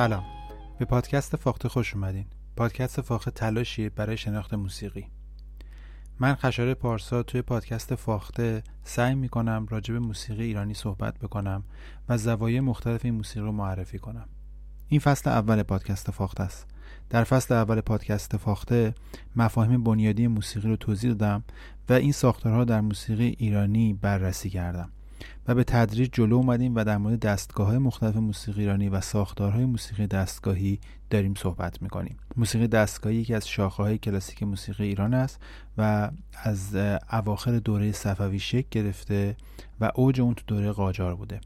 سلام. به پادکست فاخته خوش اومدین. پادکست فاخته تلاشیه برای شناخت موسیقی. من خشاره پارسا توی پادکست فاخته سعی می‌کنم راجع به موسیقی ایرانی صحبت بکنم و زوایای مختلف این موسیقی رو معرفی کنم. این فصل اول پادکست فاخته است. در فصل اول پادکست فاخته مفاهیم بنیادی موسیقی رو توضیح دادم و این ساختارها در موسیقی ایرانی بررسی کردم. و به تدریج جلو اومدیم و در مورد دستگاه های مختلف موسیقی ایرانی و ساختارهای موسیقی دستگاهی داریم صحبت می‌کنیم. موسیقی دستگاهی یکی از شاخه های کلاسیک موسیقی ایران است و از اواخر دوره صفوی شکل گرفته و اوج اون تو دوره قاجار بوده.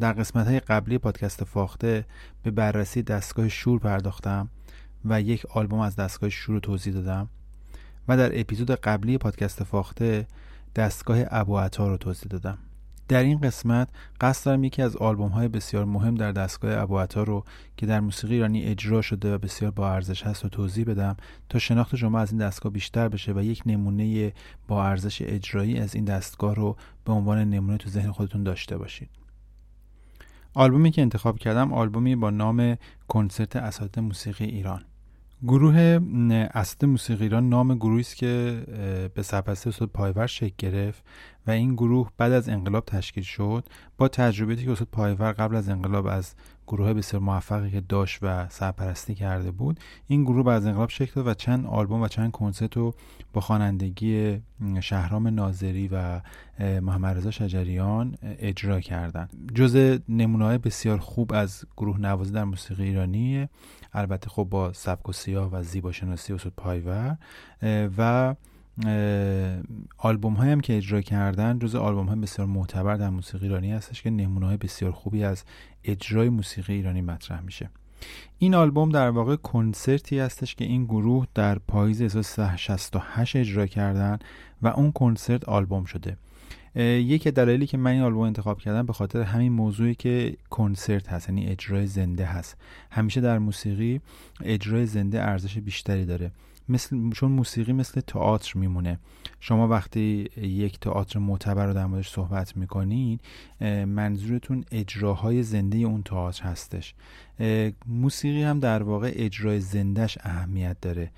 در قسمت های قبلی پادکست فاخته به بررسی دستگاه شور پرداختم و یک آلبوم از دستگاه شور توضیح دادم و در اپیزود قبلی پادکست فاخته دستگاه ابو رو توضیح دادم. در این قسمت قصد دارم یکی از آلبوم های بسیار مهم در دستگاه ابو رو که در موسیقی ایرانی اجرا شده و بسیار با ارزش هست و توضیح بدم تا شناخت شما از این دستگاه بیشتر بشه و یک نمونه با ارزش اجرایی از این دستگاه رو به عنوان نمونه تو ذهن خودتون داشته باشید. آلبومی که انتخاب کردم آلبومی با نام کنسرت اساتید موسیقی ایران. گروه اسد موسیقی ایران نام گروهی است که به سرپرستی استاد پایور شکل گرفت و این گروه بعد از انقلاب تشکیل شد. با تجربیاتی که استاد پایور قبل از انقلاب از گروه بسیار موفقی که داشت و سرپرستی کرده بود این گروه بعد از انقلاب شکل داد و چند آلبوم و چند کنسرت رو با خوانندگی شهرام ناظری و محمد رضا شجریان اجرا کردند. جزء نمونه بسیار خوب از گروه نوازی در موسیقی ایرانی البته خب با سبک و سیاه و زیبا شناسی اسود پایور و آلبوم هایم که اجرا کردن جز آلبوم های بسیار معتبر در موسیقی ایرانی هستش که نمونه های بسیار خوبی از اجرای موسیقی ایرانی مطرح میشه. این آلبوم در واقع کنسرتی هستش که این گروه در پاییز 1968 اجرا کردن و اون کنسرت آلبوم شده. یکی دلایلی که من این آلبوم انتخاب کردم به خاطر همین موضوعی که کنسرت هست یعنی اجرای زنده هست. همیشه در موسیقی اجرای زنده ارزش بیشتری داره. مثل چون موسیقی مثل تئاتر میمونه. شما وقتی یک تئاتر معتبر رو در موردش صحبت می‌کنین منظورتون اجراهای زنده اون تئاتر هستش. موسیقی هم در واقع اجرای زندهش اهمیت داره.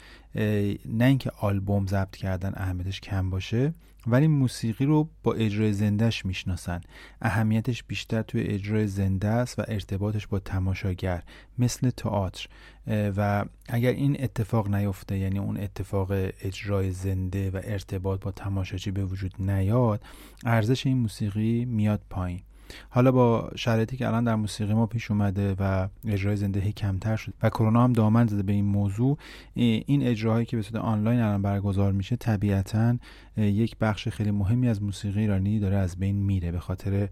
نه اینکه آلبوم ضبط کردن اهمیتش کم باشه ولی موسیقی رو با اجرای زندهش می‌شناسن. اهمیتش بیشتر توی اجرای زنده است و ارتباطش با تماشاگر مثل تئاتر. و اگر این اتفاق نیفته یعنی اون اتفاق اجرای زنده و ارتباط با تماشاچی به وجود نیاد ارزش این موسیقی میاد پایین. حالا با شرایطی که الان در موسیقی ما پیش اومده و اجرای زنده کمتر شد و کرونا هم دامن زده به این موضوع این اجراهایی که به صورت آنلاین الان برگزار میشه طبیعتا یک بخش خیلی مهمی از موسیقی ایرانی داره از بین میره به خاطر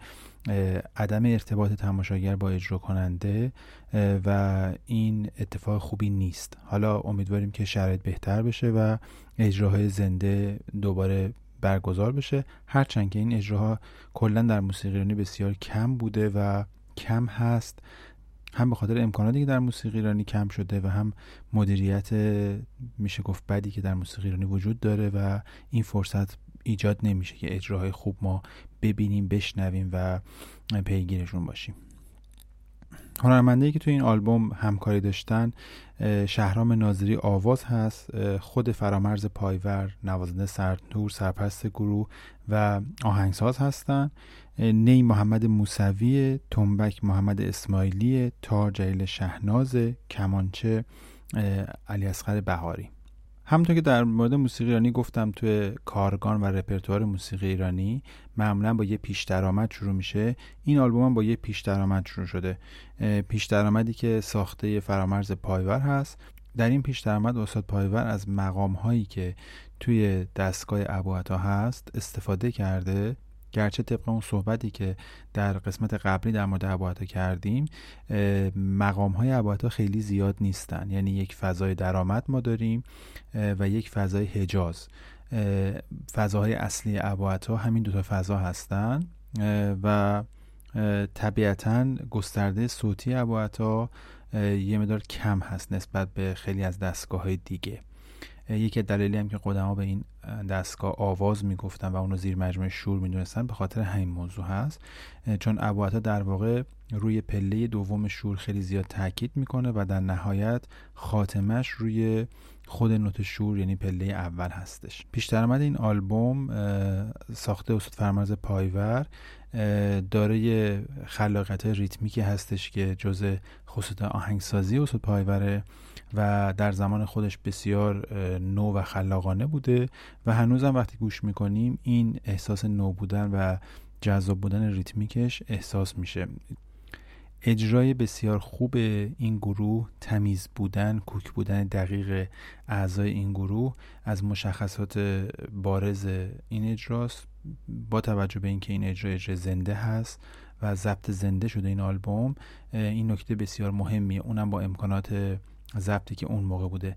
عدم ارتباط تماشاگر با اجرا کننده و این اتفاق خوبی نیست. حالا امیدواریم که شرایط بهتر بشه و اجراهای زنده دوباره برگزار بشه. هرچند که این اجراها کلا در موسیقی ایرانی بسیار کم بوده و کم هست هم به خاطر امکاناتی که در موسیقی ایرانی کم شده و هم مدیریت میشه گفت بدی که در موسیقی ایرانی وجود داره و این فرصت ایجاد نمیشه که اجراهای خوب ما ببینیم بشنویم و پیگیرشون باشیم. هنرمنده که تو این آلبوم همکاری داشتن شهرام ناظری آواز هست خود فرامرز پایور نوازنده سرتور سرپرست گروه و آهنگساز هستن. نی محمد موسوی تنبک محمد اسماعیلی تار جلیل شهناز کمانچه علی اصغر بهاری. همونطور که در مورد موسیقی ایرانی گفتم توی کارگان و رپرتوار موسیقی ایرانی معمولا با یه پیش درآمد شروع میشه. این آلبوم با یه پیش درآمد شروع شده. پیش درآمدی که ساخته فرامرز پایور هست. در این پیش درآمد استاد پایور از مقام هایی که توی دستگاه ابوعطا هست استفاده کرده. گرچه طبق اون صحبتی که در قسمت قبلی در مورد عباعتا کردیم مقام های خیلی زیاد نیستن. یعنی یک فضای درآمد ما داریم و یک فضای حجاز. فضاهای اصلی عباعتا همین دوتا فضا هستن و طبیعتا گسترده صوتی عباعتا یه مدار کم هست نسبت به خیلی از دستگاه های دیگه. یکی دلیلی هم که قدما به این دستگاه آواز می‌گفتن و اونو زیر مجموعه شور می‌دونستن به خاطر همین موضوع هست. چون ابوعطا در واقع روی پله دوم شور خیلی زیاد تاکید می‌کنه و در نهایت خاتمش روی خود نوت شور یعنی پله اول هستش. پیش این آلبوم ساخته استاد فرماز پایور داره خلاقیت ریتمیکی هستش که جزء خصوصیت آهنگسازی استاد پایوره. و در زمان خودش بسیار نو و خلاقانه بوده و هنوزم وقتی گوش می‌کنیم این احساس نو بودن و جذاب بودن ریتمیکش احساس میشه. اجرای بسیار خوب این گروه تمیز بودن کوک بودن دقیق اعضای این گروه از مشخصات بارز این اجراست. با توجه به اینکه این اجرا اجرا زنده هست و ضبط زنده شده این آلبوم این نکته بسیار مهمیه. اونم با امکانات ضبطی که اون موقع بوده.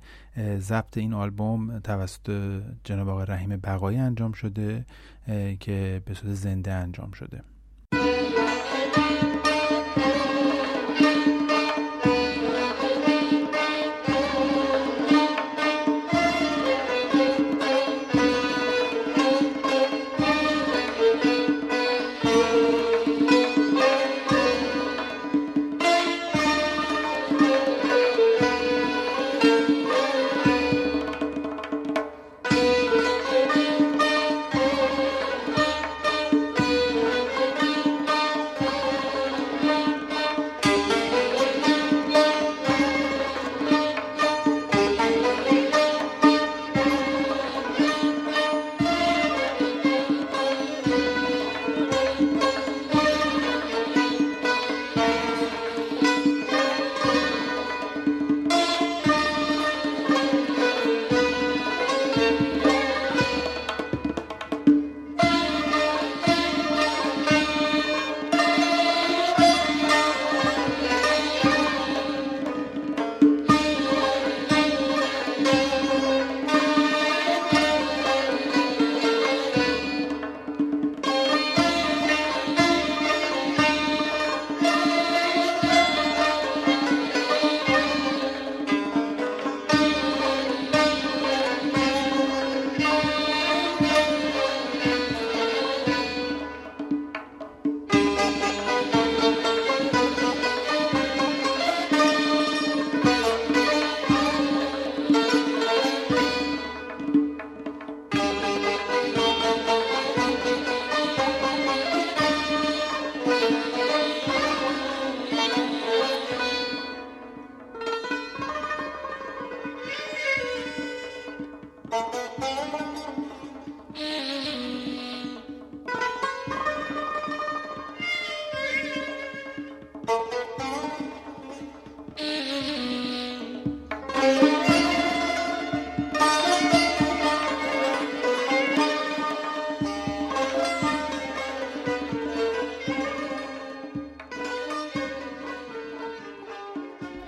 ضبط این آلبوم توسط جناب آقای رحیم بقایی انجام شده که به صورت زنده انجام شده.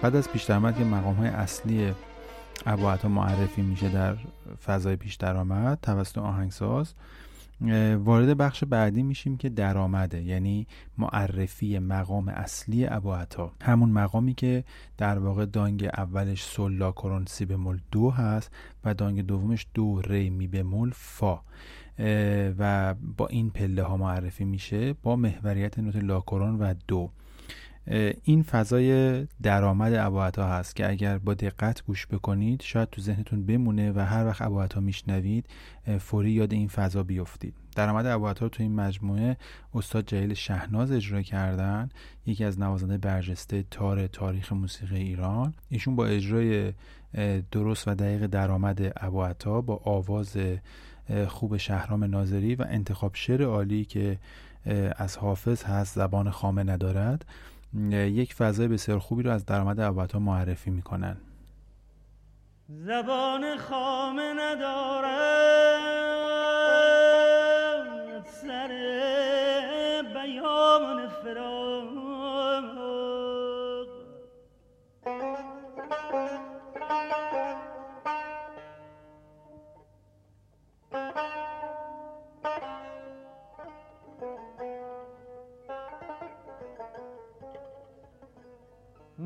بعد از پیش درآمد که مقام های اصلی ابو معرفی میشه در فضای پیش درآمد توسط آهنگساز. وارد بخش بعدی میشیم که درآمده یعنی معرفی مقام اصلی ابو همون مقامی که در واقع دانگ اولش سول لا کرون سی بمول دو هست و دانگ دومش دو ری می بمول فا. و با این پله ها معرفی میشه با محوریت نوت لا و دو. این فضای درآمد اباعتا هست که اگر با دقت گوش بکنید شاید تو ذهنتون بمونه و هر وقت اباعتا میشنوید فوری یاد این فضا بیفتید. درآمد اباعتا رو تو این مجموعه استاد جلیل شهناز اجرا کردن یکی از نوازنده برجسته تار تاریخ موسیقی ایران. ایشون با اجرای درست و دقیق درآمد اباعتا با آواز خوب شهرام ناظری و انتخاب شعر عالی که از حافظ هست زبان خامه ندارد. یک فضای بسیار خوبی رو از درآمد ها معرفی می‌کنن. زبان خامه نداره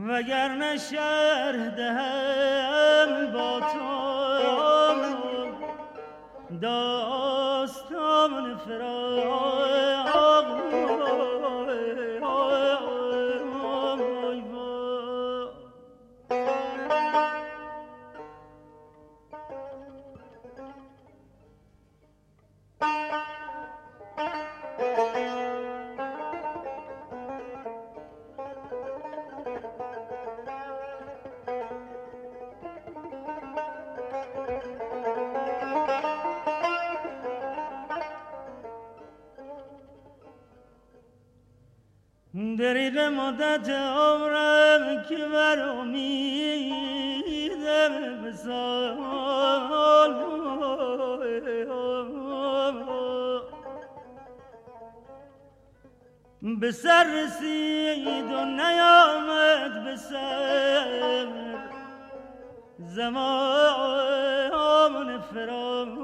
وگر شرح دهم با تو؟ داستان فراق دریغ مدت عمرم که بر امید بسال به سر رسید و نیامد به سر. زمان فرام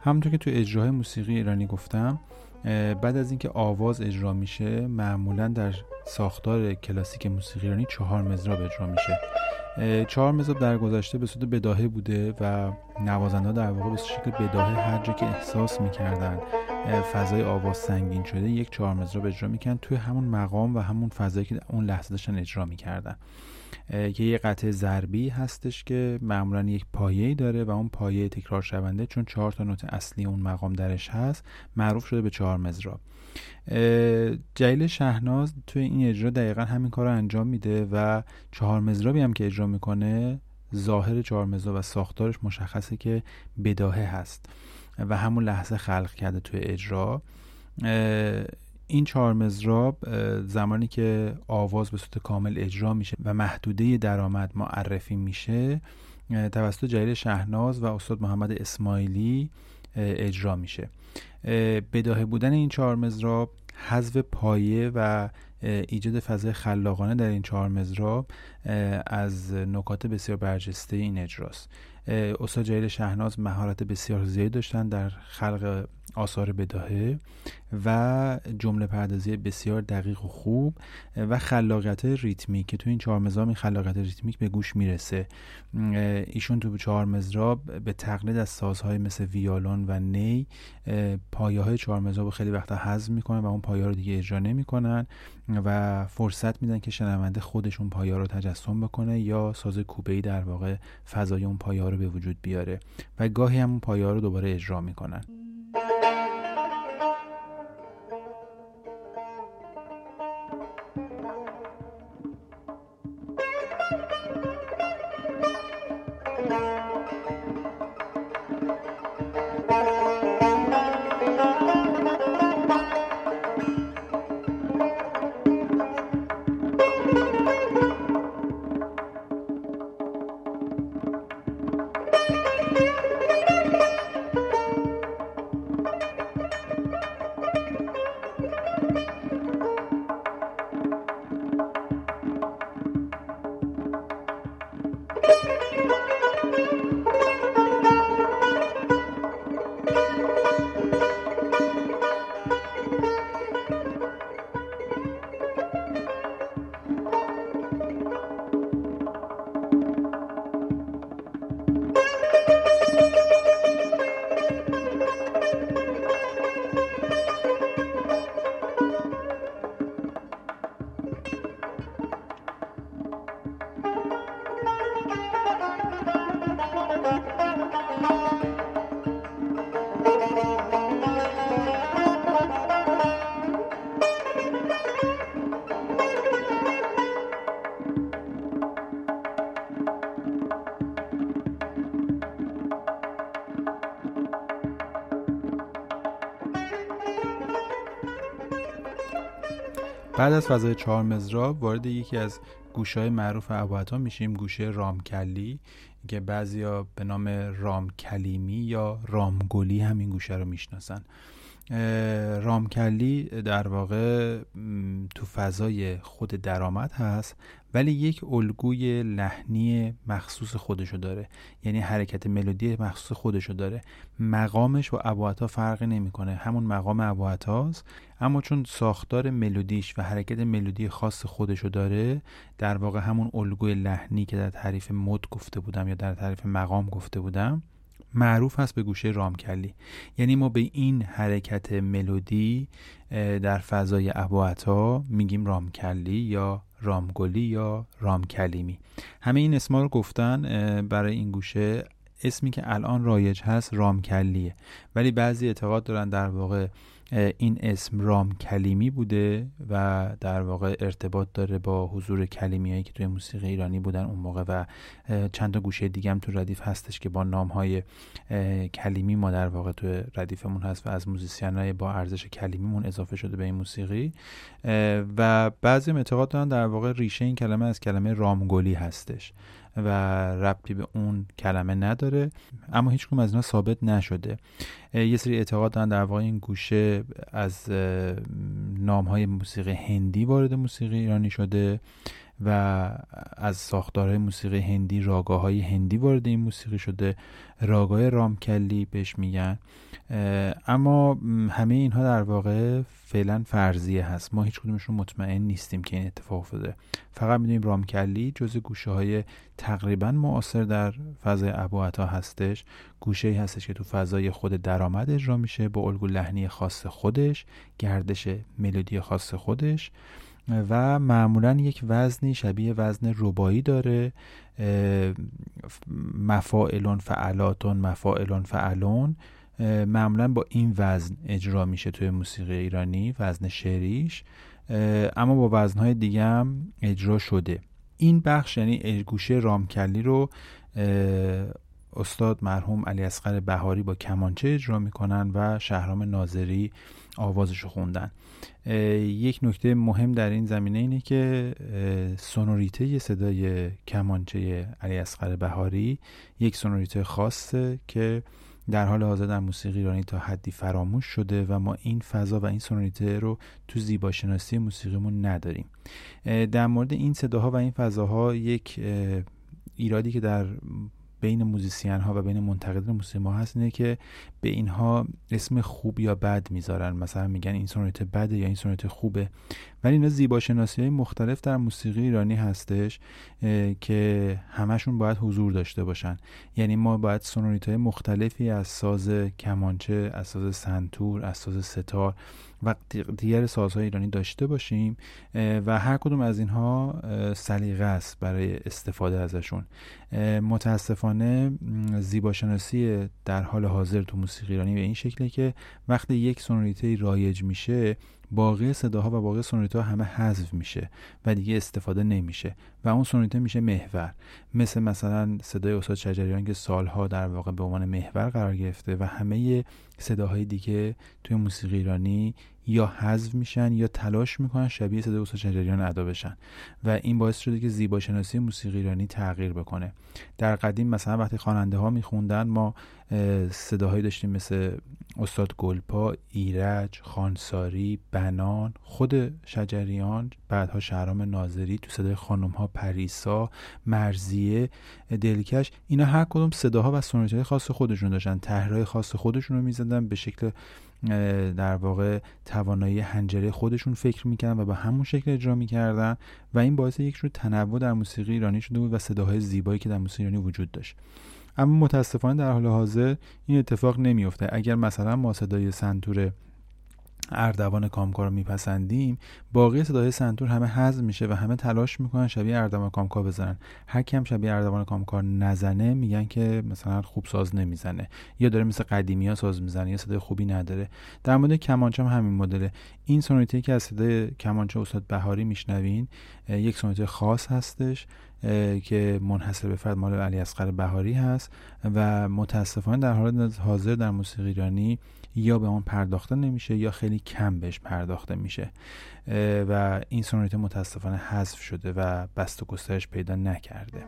همونطور که تو اجراهای موسیقی ایرانی گفتم بعد از اینکه آواز اجرا میشه معمولا در ساختار کلاسیک موسیقی ایرانی چهار مزراب اجرا میشه. چهار مزراب در گذشته به صورت بداهه بوده و نوازنده در واقع به شکل بداهه هر جا که احساس می‌کردن. فضای آواز سنگین شده یک چهار مزراب اجرا می‌کردن. توی همون مقام و همون فضایی که اون لحظه داشتن اجرا می‌کردن. که یه قطع ضربی هستش که معمولا یک پایه داره و اون پایه تکرار شونده چون چهار تا نوت اصلی اون مقام درش هست معروف شده به چهار مزراب جلیل شهناز توی این اجرا دقیقا همین کار رو انجام میده و چهار مزرابی هم که اجرا می‌کنه ظاهر چهار مزراب و ساختارش مشخصه که بداهه هست. و همون لحظه خلق کرده توی اجرا. این چهار مزراب زمانی که آواز به صورت کامل اجرا میشه و محدوده درآمد معرفی میشه توسط جلیل شهناز و استاد محمد اسماعیلی اجرا میشه. بداهه بودن این چهار مزراب حذف پایه و ایجاد فضای خلاقانه در این چهار مزراب از نکات بسیار برجسته این اجراست. استاد جلیل شهناز مهارت بسیار زیادی داشتن در خلق آثار بداهه و جمله پردازی بسیار دقیق و خوب و خلاقیت ریتمیک که تو این چهار مزراب این خلاقیت ریتمیک به گوش می‌رسه. ایشون تو چهار مزراب به تقلید از سازهای مثل ویالون و نی پایه های چهار مزراب خیلی وقتا حذف می‌کنن و اون پایه رو دیگه اجرا نمی‌کنن و فرصت میدن که شنونده خودشون پایه رو تجسم بکنه یا ساز کوبه در واقع فضای اون پایه رو به وجود بیاره و گاهی هم اون پایه رو دوباره اجرا می‌کنن. Música بعد از فضای چهار مزراب وارد یکی از گوشه های معروف ابوعطا میشیم گوشه رامکلی که بعضیا به نام رامکلیمی یا رامگلی همین گوشه رو می‌شناسن. رامکلی در واقع تو فضای خود درآمد هست ولی یک الگوی لحنی مخصوص خودشو داره. یعنی حرکت ملودی مخصوص خودشو داره. مقامش و ابوعطا فرقی نمی‌کنه. همون مقام ابوعطاست. اما چون ساختار ملودیش و حرکت ملودی خاص خودشو داره در واقع همون الگوی لحنی که در تعریف مد گفته بودم یا در تعریف مقام گفته بودم معروف هست به گوشه رامکلی. یعنی ما به این حرکت ملودی در فضای ابوعطا میگیم رامکلی یا رامگلی یا رامکلیمی. همه این اسما رو گفتن برای این گوشه اسمی که الان رایج هست رامکلیه. ولی بعضی اعتقاد دارن در واقع این اسم رام کلیمی بوده و در واقع ارتباط داره با حضور کلیمی هایی که توی موسیقی ایرانی بودن اون موقع و چند تا گوشه دیگه هم تو ردیف هستش که با نام های کلیمی ما در واقع تو ردیفمون هست و از موزیسین های با ارزش کلیمیمون اضافه شده به این موسیقی. و بعضی اعتقاد دارن در واقع ریشه این کلمه از کلمه رامگلی هستش. و ربطی به اون کلمه نداره اما هیچ از اینا ثابت نشده. یه سری اعتقاد دارن در واقع این گوشه از نام های موسیقی هندی وارد موسیقی ایرانی شده و از ساختارهای موسیقی هندی راگاه های هندی وارد این موسیقی شده. راگاه رامکلی بهش میگن. اما همه اینها در واقع فعلا فرضیه هست. ما هیچ کدومشون مطمئن نیستیم که این اتفاق افتاده. فقط می‌دونیم رامکلی جز گوشه های تقریبا معاصر در فضای ابوعطا هستش. گوشه ای هستش که تو فضای خود درآمد اجرا میشه با الگو لحنی خاص خودش گردش ملودی خاص خودش و معمولا یک وزنی شبیه وزن ربایی داره. مفاعلون فعلاتون مفاعلون فعلون. معمولا با این وزن اجرا میشه توی موسیقی ایرانی وزن شعریش. اما با وزنهای دیگه هم اجرا شده. این بخش یعنی گوشه رامکلی رو استاد مرحوم علی اصغر بهاری با کمانچه اجرا می‌کنن و شهرام ناظری آوازش رو خوندن. یک نکته مهم در این زمینه اینه که سونوریته صدای کمانچه علی اصغر بهاری یک سونوریته خاصه که در حال حاضر در موسیقی ایرانی تا حدی فراموش شده و ما این فضا و این سونوریته رو تو زیباشناسی موسیقیمون نداریم. در مورد این صداها و این فضاها یک ایرادی که در بین موزیسین ها و بین منتقدان موسیقی ما هست اینه که به اینها اسم خوب یا بد می‌ذارن. مثلا میگن این سونوریته بده یا این سونوریته خوبه. ولی اینا زیبا شناسی های مختلف در موسیقی ایرانی هستش که همشون باید حضور داشته باشن. یعنی ما باید سونوریته مختلفی از ساز کمانچه از ساز سنتور از ساز ستار و دیگر سازهای ایرانی داشته باشیم و هر کدوم از اینها سلیقه است برای استفاده ازشون. متاسفانه زیباشناسی در حال حاضر تو موسیقی ایرانی به این شکله که وقتی یک سونوریته رایج میشه باقی صداها و باقی سونوریته همه حذف میشه و دیگه استفاده نمیشه و اون سونوریته میشه محور. مثل مثلا صدای استاد شجریان که سالها در واقع به عنوان محور قرار گرفته و همه صداهای دیگه توی موسیقی ایرانی یا حذف میشن یا تلاش می‌کنن شبیه صدای استاد شجریان ادا بشن. و این باعث شده که زیبا شناسی موسیقی ایرانی تغییر بکنه. در قدیم مثلا وقتی خواننده ها میخوندن ما صداهایی داشتیم مثل استاد گلپا، ایرج، خانساری، بنان، خود شجریان، بعدها شهرام ناظری، تو صدای خانم ها پریسا، مرزیه، دلکش اینا هر کدوم صداها و سونوریته خاص خودشون داشتن طرحهای خاص خودشون رو می‌زدن به شکل در واقع توانایی هنجره خودشون فکر می‌کردن و به همون شکل اجرا می‌کردن و این باعث یک جور تنوع در موسیقی ایرانی شده بود و صداهای زیبایی که در موسیقی ایرانی وجود داشت. اما متاسفانه در حال حاضر این اتفاق نمیفته اگر مثلا ما صدای سنتور اردوان کامکار رو میپسندیم. باقی صدای سنتور همه حذف میشه و همه تلاش می‌کنن شبیه اردوان کامکار بزنن. هر کم شبیه اردوان کامکار نزنه میگن که مثلا خوب ساز نمی‌زنه. یا داره مثل قدیمی ها ساز می‌زنه یا صدای خوبی نداره. در مورد کمانچه هم همین مدله. این سونوریته که از صدای کمانچه استاد بهاری میشنوین. یک سونوریته خاص هستش که منحصر به فرد مال علی اصغر بهاری هست و متاسفانه در حال حاضر در موسیقی ایرانی یا به آن پرداخته نمیشه یا خیلی کم بهش پرداخته میشه. و این سونوریته متاسفانه حذف شده و بست و گسترش پیدا نکرده.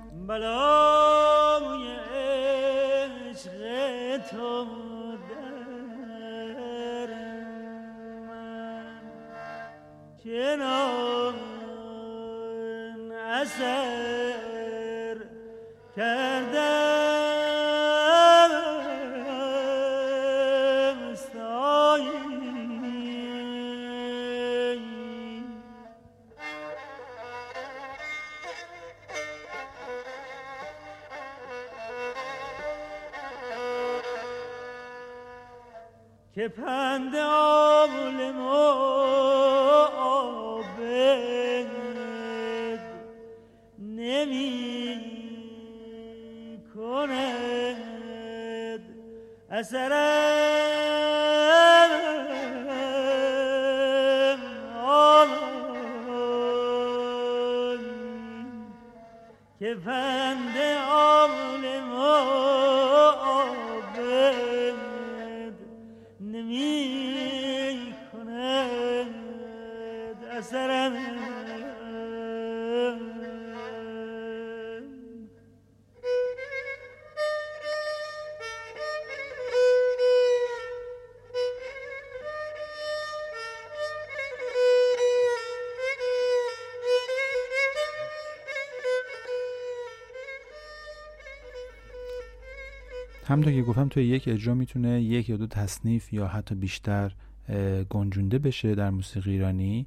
که همونطور که گفتم توی یک اجرا می‌تونه یک یا دو تصنیف یا حتی بیشتر گنجونده بشه در موسیقی ایرانی.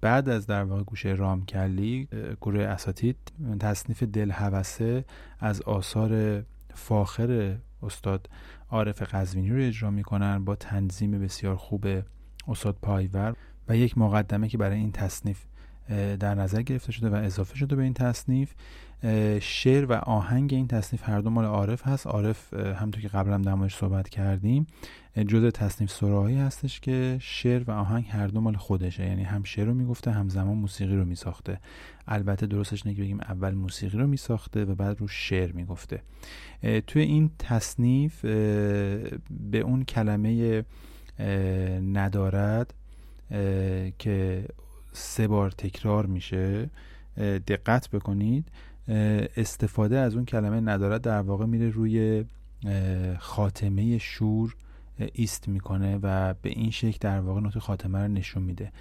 بعد از در واقع گوشه رامکلی گروه اساتید تصنیف دل هوسه از آثار فاخر استاد عارف قزوینی رو اجرا می‌کنن با تنظیم بسیار خوب استاد پایور و یک مقدمه که برای این تصنیف در نظر گرفته شده و اضافه شده به این تصنیف شعر و آهنگ این تصنیف هر دو مال عارف هست. عارف همونطور که قبلا در موردش صحبت کردیم جزء تصنیف سراحی هستش که شعر و آهنگ هر دو مال خودشه. یعنی هم شعر رو می‌گفته همزمان موسیقی رو میساخته. البته درستش که بگیم اول موسیقی رو میساخته و بعد رو شعر می‌گفته. توی این تصنیف به اون کلمه ندارد که سه بار تکرار میشه دقت بکنید. استفاده از اون کلمه ندارد در واقع میره روی خاتمه شور ایست می‌کنه و به این شکل در واقع نوت خاتمه رو نشون میده.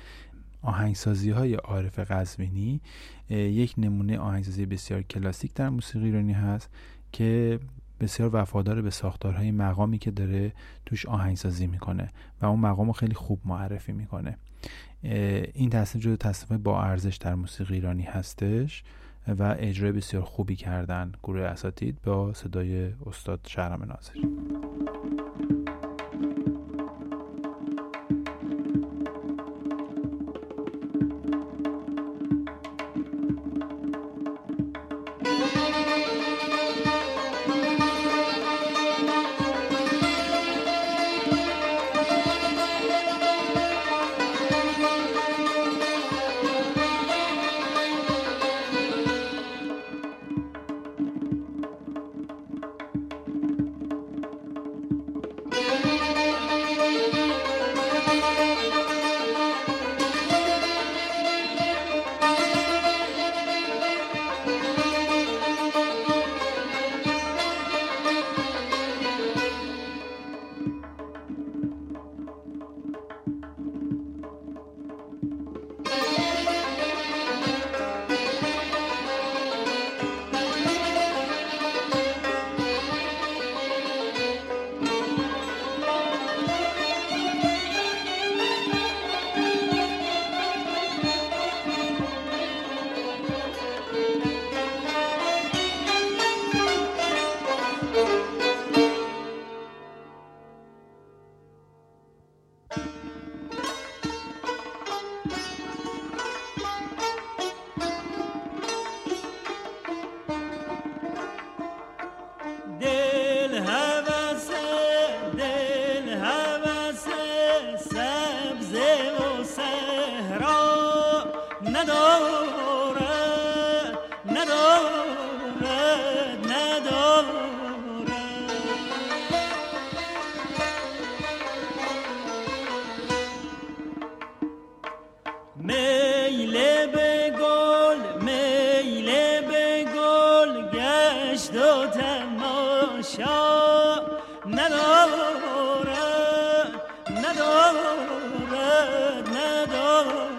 آهنگسازی های عارف قزوینی یک نمونه آهنگسازی بسیار کلاسیک در موسیقی ایرانی هست که بسیار وفادار به ساختارهای مقامی که داره توش آهنگسازی می‌کنه و اون مقام رو خیلی خوب معرفی می‌کنه. این تصنیف جزو تصنیف با ارزش در موسیقی ایرانی هستش و اجرای بسیار خوبی کردن. گروه اساتید با صدای استاد شهرام تماشا ندارد ندارد ندارد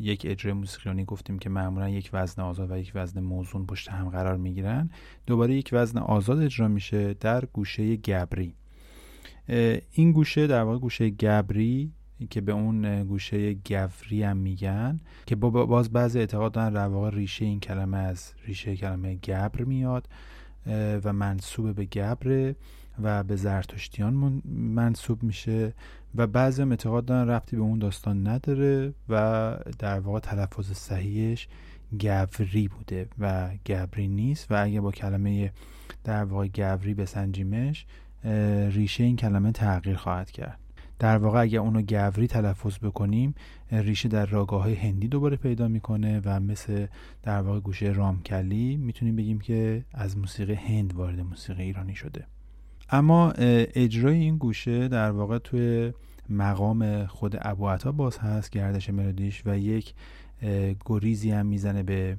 یک اجرای موسیقیانی گفتیم که معمولا یک وزن آزاد و یک وزن موزون پشت هم قرار می‌گیرن. دوباره یک وزن آزاد اجرا میشه در گوشه گبری. این گوشه در واقع گوشه گبری که به اون گوشه گوری هم میگن که باز بعضی اعتقاد دارن در ریشه این کلمه از ریشه کلمه گبر میاد و منصوب به گبره. و به زرتشتیان منصوب میشه و بعضی هم اعتقاد دارن ربطی به اون داستان نداره و در واقع تلفظ صحیحش گوری بوده و گبری نیست و اگه با کلمه در واقع گوری بسنجیمش ریشه این کلمه تغییر خواهد کرد. در واقع اگه اونو گوری تلفظ بکنیم ریشه در راگاه هندی دوباره پیدا می‌کنه و مثل در واقع گوشه رامکلی می‌تونیم بگیم که از موسیقی هند وارد موسیقی ایرانی شده. اما اجرای این گوشه در واقع توی مقام خود ابو عطا باز هست گردش ملودیش و یک گریزی هم می‌زنه به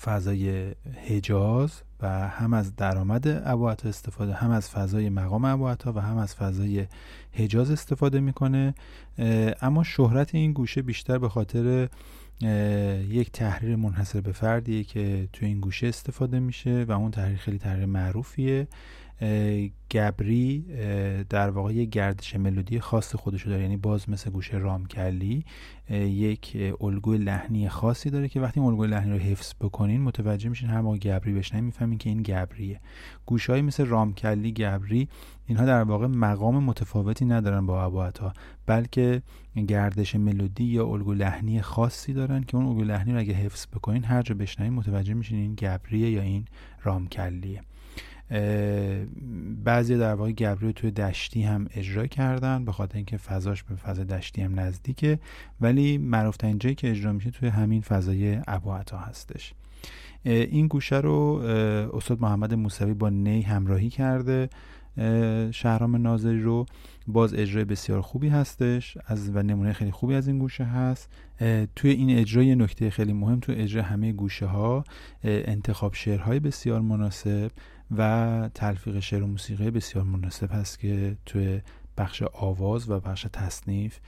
فضای حجاز و هم از درآمد ابو عطا استفاده هم از فضای مقام ابو عطا و هم از فضای حجاز استفاده می‌کنه. اما شهرت این گوشه بیشتر به خاطر یک تحریر منحصر به فردیه که توی این گوشه استفاده میشه و اون تحریر خیلی تحریر معروفیه. گبری در واقع یک گردش ملودی خاص خودشو داره. یعنی باز مثل گوشه رامکلی یک الگوی لحنی خاصی داره که وقتی الگوی لحنی رو حفظ بکنین متوجه میشین هر موقع گبری بشنین می‌فهمین که این گبریه. گوشهایی مثل رامکلی گبری اینها در واقع مقام متفاوتی ندارن با اباعتا بلکه گردش ملودی یا الگو لحنی خاصی دارن که اون الگو لحنی رو اگه حفظ بکنین هر جا بشنین متوجه میشین این گبریه یا این رامکلیه. بعضی در واقع گبری توی دشتی هم اجرا کردن به خاطر اینکه فضاش به فضا دشتی هم نزدیکه ولی معروف جایی که اجرا میشه توی همین فضای ابوعطا هستش. این گوشه رو استاد محمد موسوی با نی همراهی کرده. شهرام ناظری رو باز اجرای بسیار خوبی هستش از و نمونه خیلی خوبی از این گوشه هست. توی این اجرا یه نکته خیلی مهم توی اجرا همه گوشه ها انتخاب شعرهای بسیار مناسب. و تلفیق شعر و موسیقی بسیار مناسب هست که توی بخش آواز و بخش تصنیف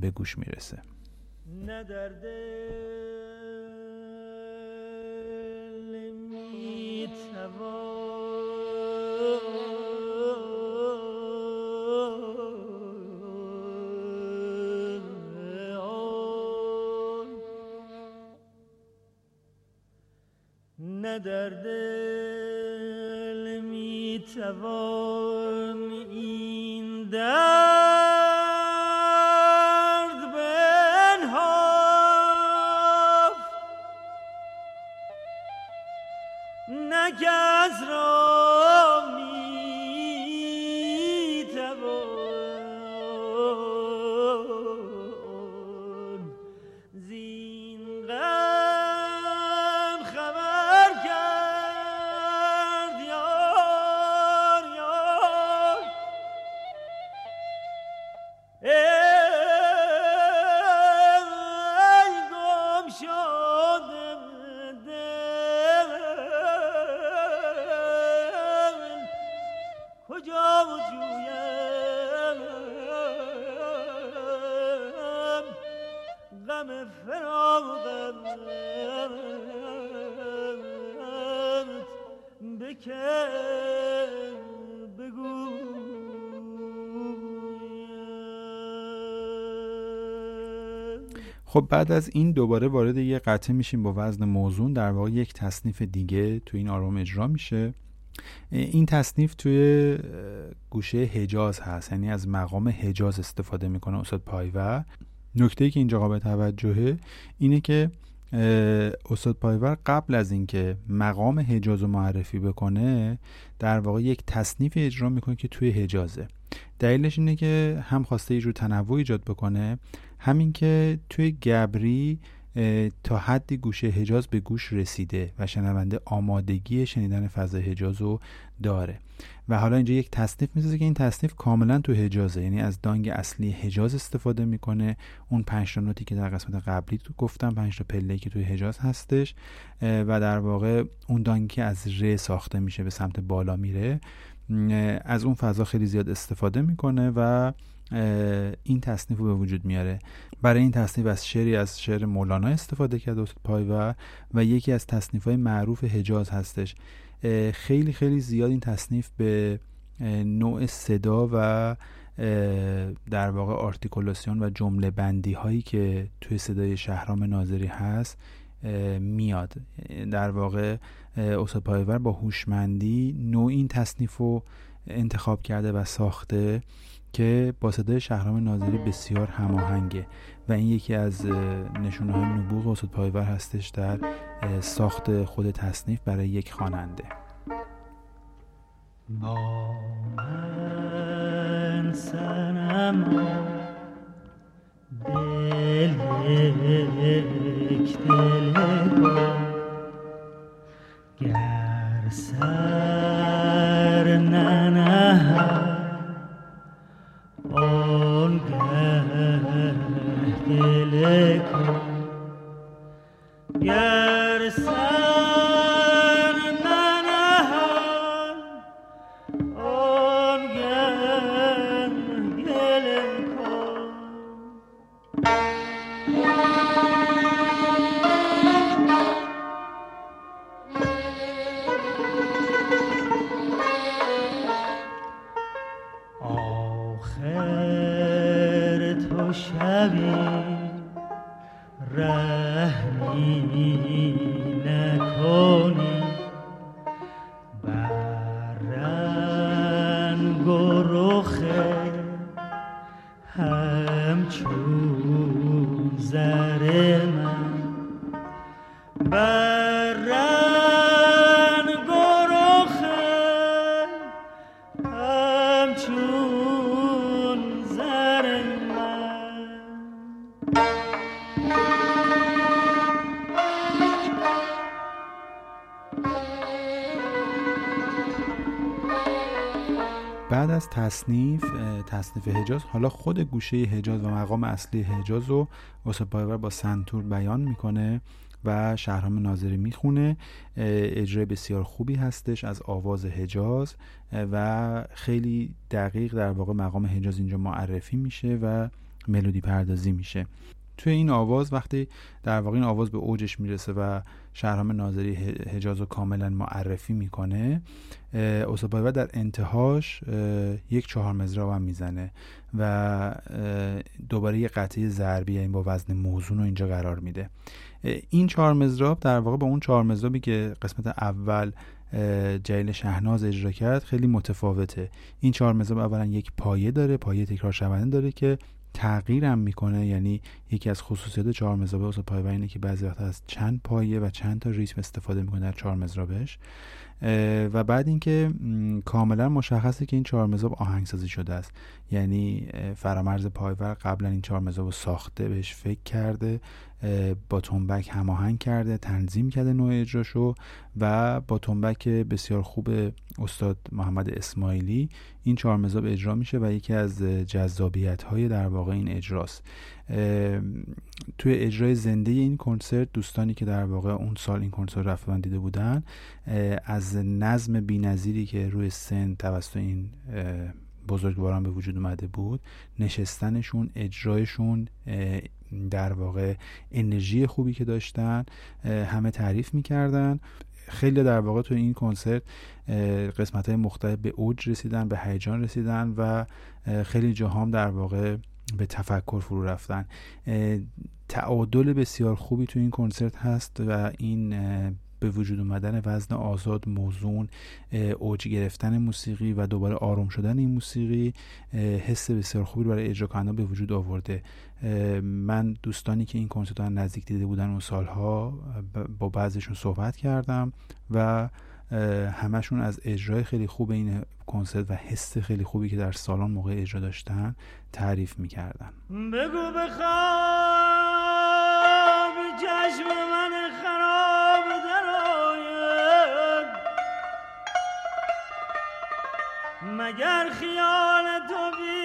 به گوش می‌رسه. نه توان این درد خب بعد از این دوباره وارد یه قطعه میشیم با وزن موزون در واقع یک تصنیف دیگه تو این آرام اجرا میشه. این تصنیف توی گوشه حجاز هست یعنی از مقام حجاز استفاده می‌کنه استاد پایور. نکته که اینجا قابل توجهه اینه که استاد پایور قبل از اینکه مقام حجاز رو معرفی بکنه در واقع یک تصنیف اجرا می‌کنه که توی حجازه. دلیلش اینه که هم خواسته یه جور تنوع ایجاد بکنه همین که توی گبری تا حدی گوشه حجاز به گوش رسیده و شنونده آمادگی شنیدن فضای حجاز رو داره. و حالا اینجا یک تصنیف می‌سازه که این تصنیف کاملا تو حجازه یعنی از دانگ اصلی حجاز استفاده می‌کنه. اون پنج نوتی که در قسمت قبلی تو گفتم پنج تا پله که توی حجاز هستش و در واقع اون دانگی که از ر ساخته میشه به سمت بالا میره. از اون فضا خیلی زیاد استفاده می‌کنه و این تصنیف رو به وجود میاره. برای این تصنیف از شعری از شعر مولانا استفاده کرده استاد پایور و یکی از تصنیف های معروف حجاز هستش. خیلی خیلی زیاد این تصنیف به نوع صدا و در واقع آرتیکولاسیون و جمله بندی هایی که توی صدای شهرام ناظری هست میاد. در واقع استاد پایور با هوشمندی نوع این تصنیف رو انتخاب کرده و ساخته که با صدای شهرام ناظری بسیار هماهنگه و این یکی از نشونه های نبوغ استاد پایور هستش در ساخت خود تصنیف برای یک خواننده. با من سنما دل یک دل کن. گر سر ننهم من. تصنیف تصنیف حجاز. حالا خود گوشه حجاز و مقام اصلی حجاز رو با سنتور بیان می‌کنه و شهرام ناظری می‌خونه. اجرای بسیار خوبی هستش از آواز حجاز و خیلی دقیق در واقع مقام حجاز اینجا معرفی میشه و ملودی پردازی میشه. توی این آواز وقتی در واقع این آواز به اوجش می‌رسه و شهرام ناظری حجاز رو کاملا معرفی می‌کنه پایور در انتهاش یک چهار مزراب هم می‌زنه و دوباره یه قطعه ضربی یعنی با وزن موزون رو اینجا قرار میده. این چهار مزراب در واقع با اون چهار مزرابی که قسمت اول جلیل شهناز اجرا کرد خیلی متفاوته. این چهار مزراب اولا یک پایه داره پایه تکرار شونده داره که تغییرم می‌کنه یعنی یکی از خصوصیات چهار مزرابه استاد پایور اینه که بعضی وقتا از چند پایه و چند تا ریتم استفاده می‌کنه در چهار مزرابش و بعد اینکه کاملا مشخصه که این چهار مزراب آهنگسازی شده است. یعنی فرامرز پایور قبلا این چهار مزراب رو ساخته بهش فکر کرده. با تنبک هماهنگ کرده تنظیم کرده نوع اجراشو و با تنبک بسیار خوب استاد محمد اسماعیلی این چهار مزراب اجرا میشه و یکی از جذابیت های در واقع این اجراست. توی اجرای زنده این کنسرت دوستانی که در واقع اون سال این کنسرت رفتن دیده بودن از نظم بینظیری که روی سن توسط این بزرگواران به وجود اومده بود نشستنشون اجرایشون در واقع انرژی خوبی که داشتن همه تعریف می‌کردن. خیلی در واقع تو این کنسرت قسمت های مختلف به اوج رسیدن به هیجان رسیدن و خیلی جاهام در واقع به تفکر فرو رفتن. تعادل بسیار خوبی تو این کنسرت هست و این به وجود اومدن وزن آزاد موزون اوج گرفتن موسیقی و دوباره آروم شدن این موسیقی حس بسیار خوبی برای اجرا کننده به وجود آورده. من دوستانی که این کنسرت نزدیک دیده بودن اون سالها با بعضشون صحبت کردم و همشون از اجرای خیلی خوب این کنسرت و حس خیلی خوبی که در سالن موقع اجرا داشتن تعریف می‌کردن. بگو بخواب چشم مگر خیال تو بیرون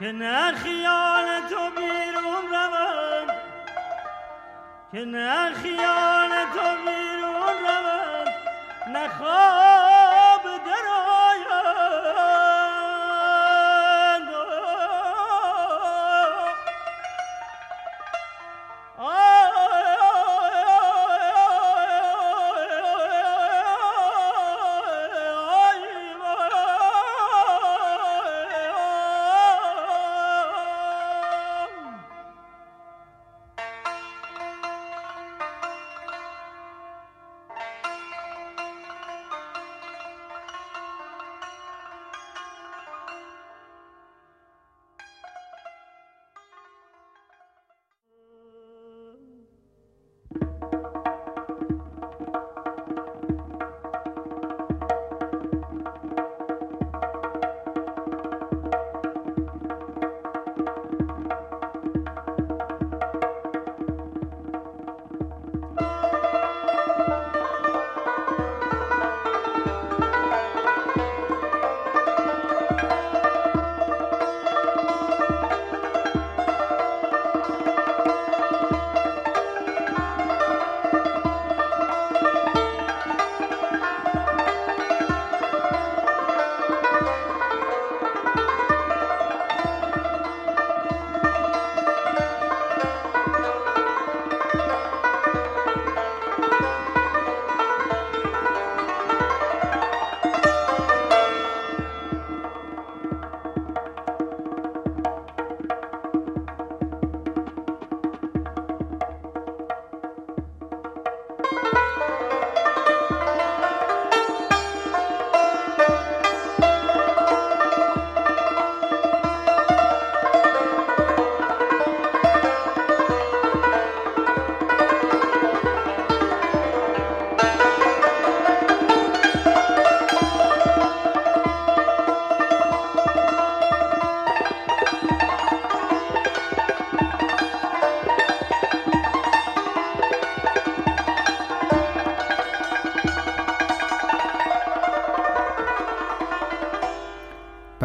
که نه خیال تو بیرون رود که نه خیال تو بیرون رود نه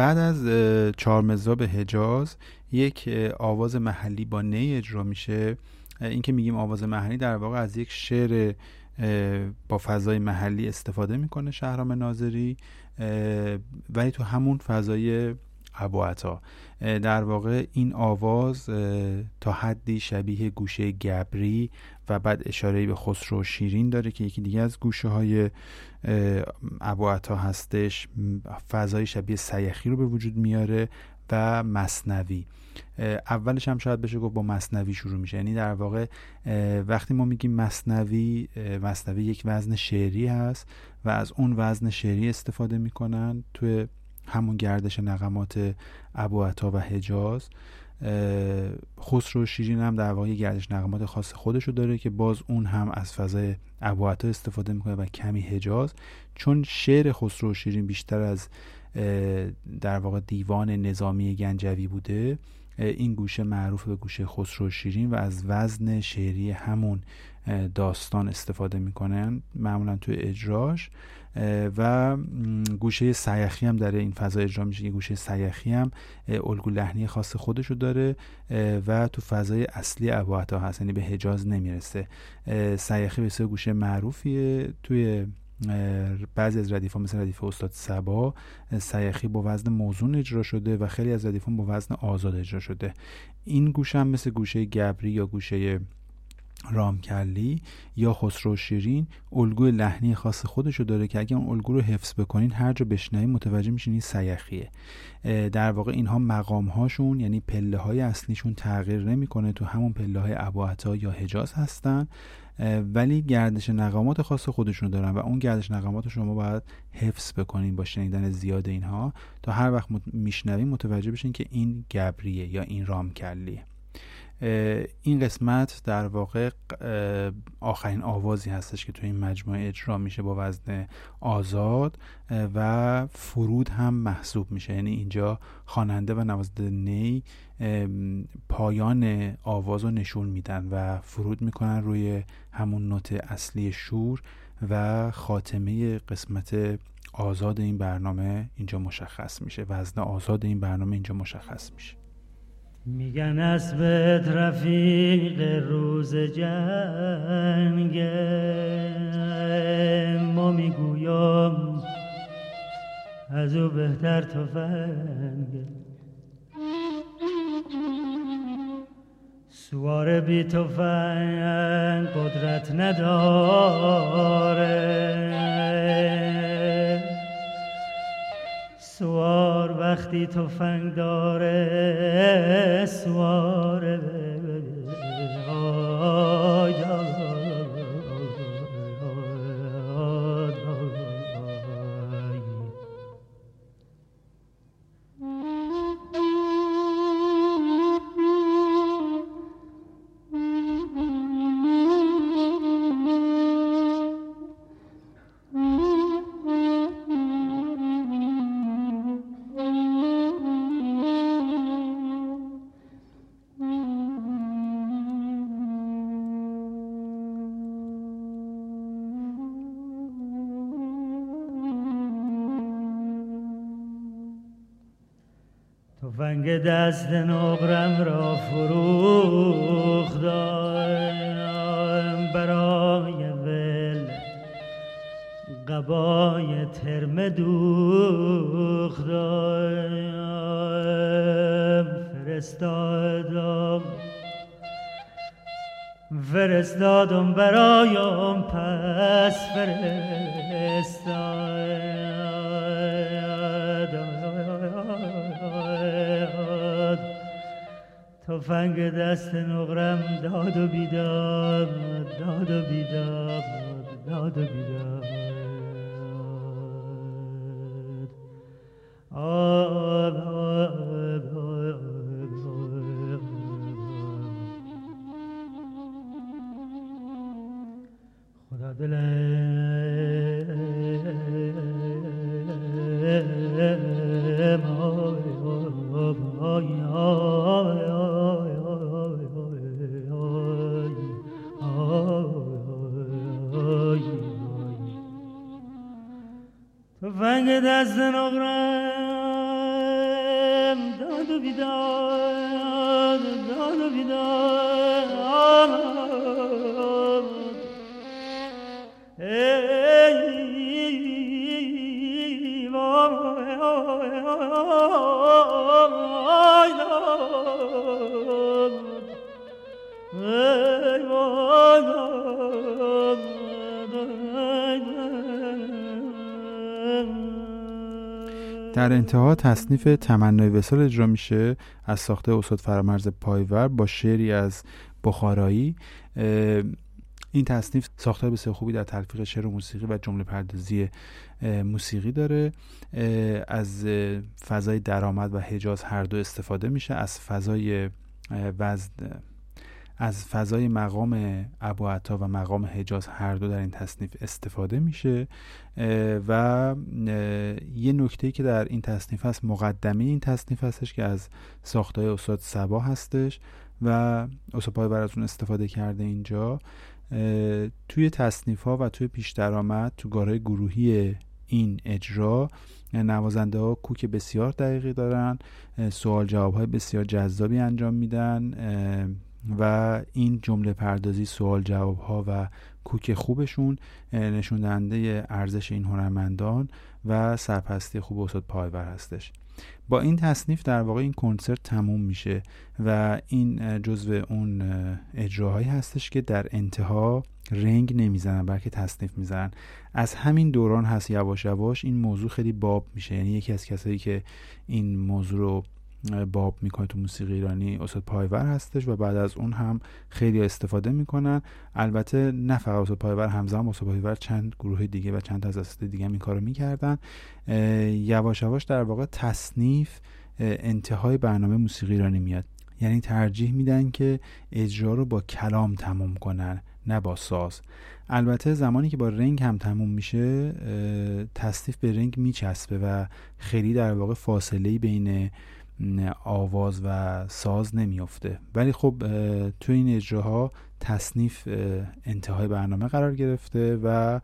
بعد از اه، چهارمزا به حجاز یک آواز محلی با نی اجرا میشه. این که میگیم آواز محلی در واقع از یک شعر با فضای محلی استفاده می‌کنه شهرام ناظری. ولی تو همون فضای ابوعطا اه، در واقع این آواز تا حدی شبیه گوشه گبری و بعد اشاره به خسرو شیرین داره که یکی دیگه از گوشه های ابوعطا هستش. م، فضای شبیه سیخی رو به وجود میاره و مصنوی. اولش هم شاید بشه گفت با مصنوی شروع میشه. یعنی در واقع وقتی ما میگیم مصنوی مصنوی یک وزن شعری هست و از اون وزن شعری استفاده می‌کنن توی همون گردش نغمات ابوعطا و حجاز خسرو شیرین هم در واقع گردش نغمات خاص خودشو داره که باز اون هم از فضای ابوعطا استفاده می‌کنه و کمی حجاز. چون شعر خسرو شیرین بیشتر از در واقع دیوان نظامی گنجوی بوده این گوشه معروف به گوشه خسرو شیرین و از وزن شعری همون داستان استفاده می‌کنن معمولا توی اجراش. و گوشه سیخی هم در این فضا اجرا میشه که گوشه سیخی هم الگو لحنی خاص خودشو داره و تو فضای اصلی اباعتا هست یعنی به حجاز نمی‌رسه. سیخی بسیار گوشه معروفیه. توی بعضی از ردیف ها مثل ردیف استاد سبا سیخی با وزن موزون اجرا شده و خیلی از ردیف با وزن آزاد اجرا شده. این گوشه هم مثل گوشه گبری یا گوشه رامکلی یا خسرو شیرین الگوی لحنی خاص خودشو داره که اگه اون الگو رو حفظ بکنین هر جا بشنوین متوجه میشین این سیخیه. در واقع اینها مقام هاشون یعنی پله های اصلیشون تغییر نمی‌کنه تو همون پله های اباعتا یا حجاز هستن. ولی گردش نقامات خاص خودشون دارن و اون گردش نقامات شما باید حفظ بکنین با شنیدن زیاد اینها. تا هر وقت میشنوین متوجه بشین که این گبریه یا این رامکلیه. این قسمت در واقع آخرین آوازی هستش که تو این مجموعه اجرا میشه با وزن آزاد و فرود هم محسوب میشه. یعنی اینجا خواننده و نوازنده نی پایان آواز رو نشون میدن و فرود می‌کنن روی همون نوت اصلی شور و خاتمه قسمت آزاد این برنامه اینجا مشخص میشه. وزن آزاد این برنامه اینجا مشخص میشه. میگن اسبت رفیق روز جنگ. ما می‌گویم از او بهتر تفنگ سوار بی تفنگ قدرت نداره. سوار وقتی تفنگ داره سوار تفنگ دست نقرم را فروختم برای ول قبای ترم دوختم فرستادم. فرستادم برایم پس فرستادم. تفنگ دست نقرم داد و بیداد داد و بیداد داد و بیداد در انتها تصنیف تمنای وسال اجرا میشه از ساخته استاد فرامرز پایور با شعری از بخارایی. این تصنیف ساختار بسیار خوبی در تلفیق شعر و موسیقی و جمله پردازی موسیقی داره. از فضای درآمد و حجاز هر دو استفاده میشه. از فضای وزن از فضای مقام ابو عطا و مقام حجاز هر دو در این تصنیف استفاده میشه و یه نکته که در این تصنیف هست مقدمه این تصنیف هستش که از ساختای استاد سبا هستش و استاد پایور از اون استفاده کرده اینجا توی تصنیف ها و توی پیش درآمد تو گاره گروهی این اجرا نوازنده ها کوک بسیار دقیقی دارن سوال جواب های بسیار جذابی انجام میدن و این جمله پردازی سوال جواب ها و کوک خوبشون نشون دهنده ارزش این هنرمندان و سرپستی خوب استاد پایور هستش. با این تصنیف در واقع این کنسرت تموم میشه و این جزو اون اجراهایی هستش که در انتها رنگ نمی‌زنن بلکه تصنیف می‌زنن. از همین دوران هست یواش یواش این موضوع خیلی باب میشه. یعنی یکی از کسایی که این موضوع رو باب می‌کنه تو موسیقی ایرانی استاد پایور هستش و بعد از اون هم خیلی استفاده می‌کنن. البته نه فقط استاد پایور همزمان استاد پایور چند گروه دیگه و چند از اساتید دیگه این کارو می‌کردن. یواش یواش در واقع تصنیف انتهای برنامه موسیقی ایرانی میاد. یعنی ترجیح میدن که اجرا رو با کلام تموم کنن نه با ساز. البته زمانی که با رنگ هم تموم میشه تصنیف به رنگ میچسبه و خیلی در واقع فاصله بین آواز و ساز نمیافته. ولی خب تو این اجراها تصنیف انتهای برنامه قرار گرفته و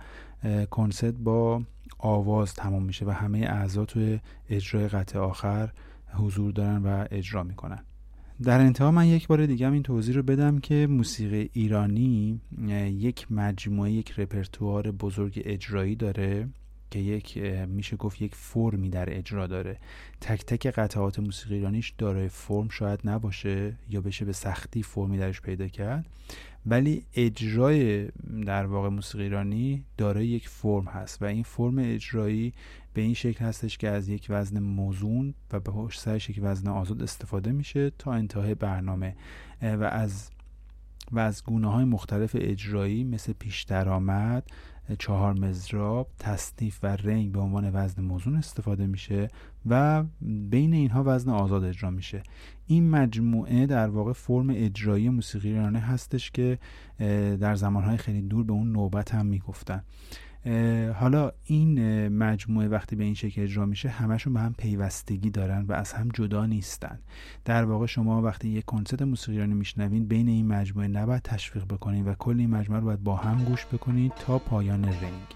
کنسرت با آواز تمام میشه و همه اعضا توی اجرای قطع آخر حضور دارن و اجرا می‌کنن. در انتها من یک بار دیگه هم این توضیح رو بدم که موسیقی ایرانی یک مجموعه یک رپرتوار بزرگ اجرایی داره. که یک میشه گفت یک فرمی در اجرا داره. تک تک قطعات موسیقی ایرانیش دارای فرم شاید نباشه یا بشه به سختی فرمی درش پیدا کرد ولی اجرای در واقع موسیقی ایرانی دارای یک فرم هست و این فرم اجرایی به این شکل هستش که از یک وزن موزون و به پشت سرش یک وزن آزاد استفاده میشه تا انتهای برنامه. و از و از گونه های مختلف اجرایی مثل پیش درآمد چهار مزراب تصنیف و رنگ به عنوان وزن موزون استفاده میشه و بین اینها وزن آزاد اجرا میشه. این مجموعه در واقع فرم اجرایی موسیقی ایرانی هستش که در زمانهای خیلی دور به اون نوبت هم می‌گفتن. حالا این مجموعه وقتی به این شکل اجرا میشه همشون به هم پیوستگی دارن و از هم جدا نیستن. در واقع شما وقتی یک کنسرت موسیقی ایرانی میشنوین بین این مجموعه نباید تشویق بکنید و کل این مجموعه رو باید با هم گوش بکنید تا پایان رنگ.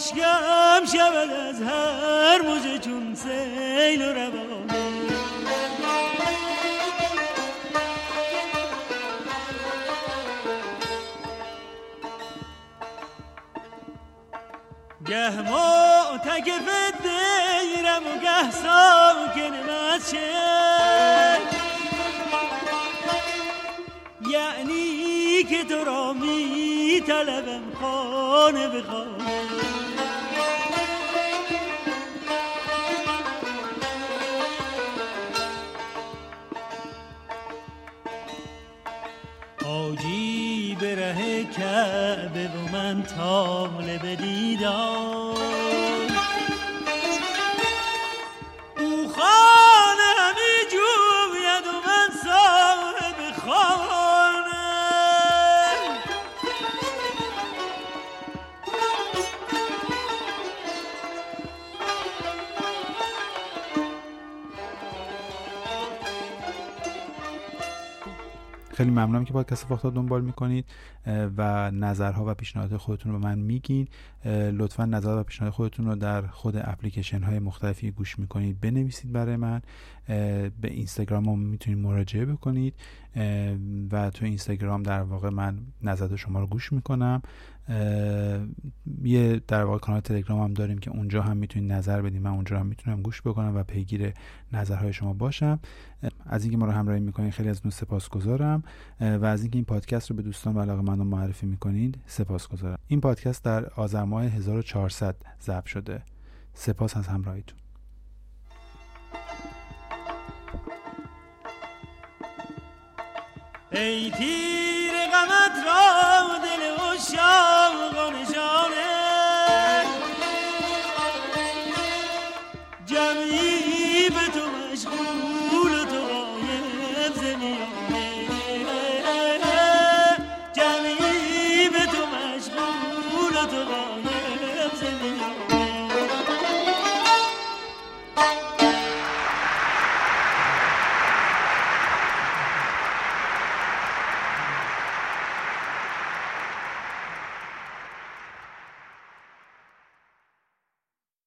اشکم شود از هر موجه چون سیل و روانه گه معتکف دیرم و گه ساکن مسجد. یعنی که تو را می طلبم خانه به خانه کعبه و من طالب دیدار. خیلی ممنونم که پادکست فاختا دنبال می‌کنید و نظرها و پیشنهادات خودتون رو به من میگین. لطفا نظرات و پیشنهاد خودتون رو در خود اپلیکیشن های مختلفی گوش می‌کنید بنویسید برای من. به اینستاگرام هم می‌تونید مراجعه بکنید. و تو اینستاگرام در واقع من نظرات شما رو گوش می‌کنم. یه در واقع کانال تلگرام هم داریم که اونجا هم می‌تونید نظر بدید من اونجا هم می‌تونم گوش بکنم و پیگیر نظرهای شما باشم. از اینکه ما رو همراهی می‌کنید خیلی از نو سپاسگزارم. و از اینکه این پادکست رو به دوستان و علاقه مندان معرفی می‌کنید سپاسگزارم. این پادکست در آذر ماه 1400 ضبط شده. سپاس از همراهیتون. ای غمت را دل و شاقان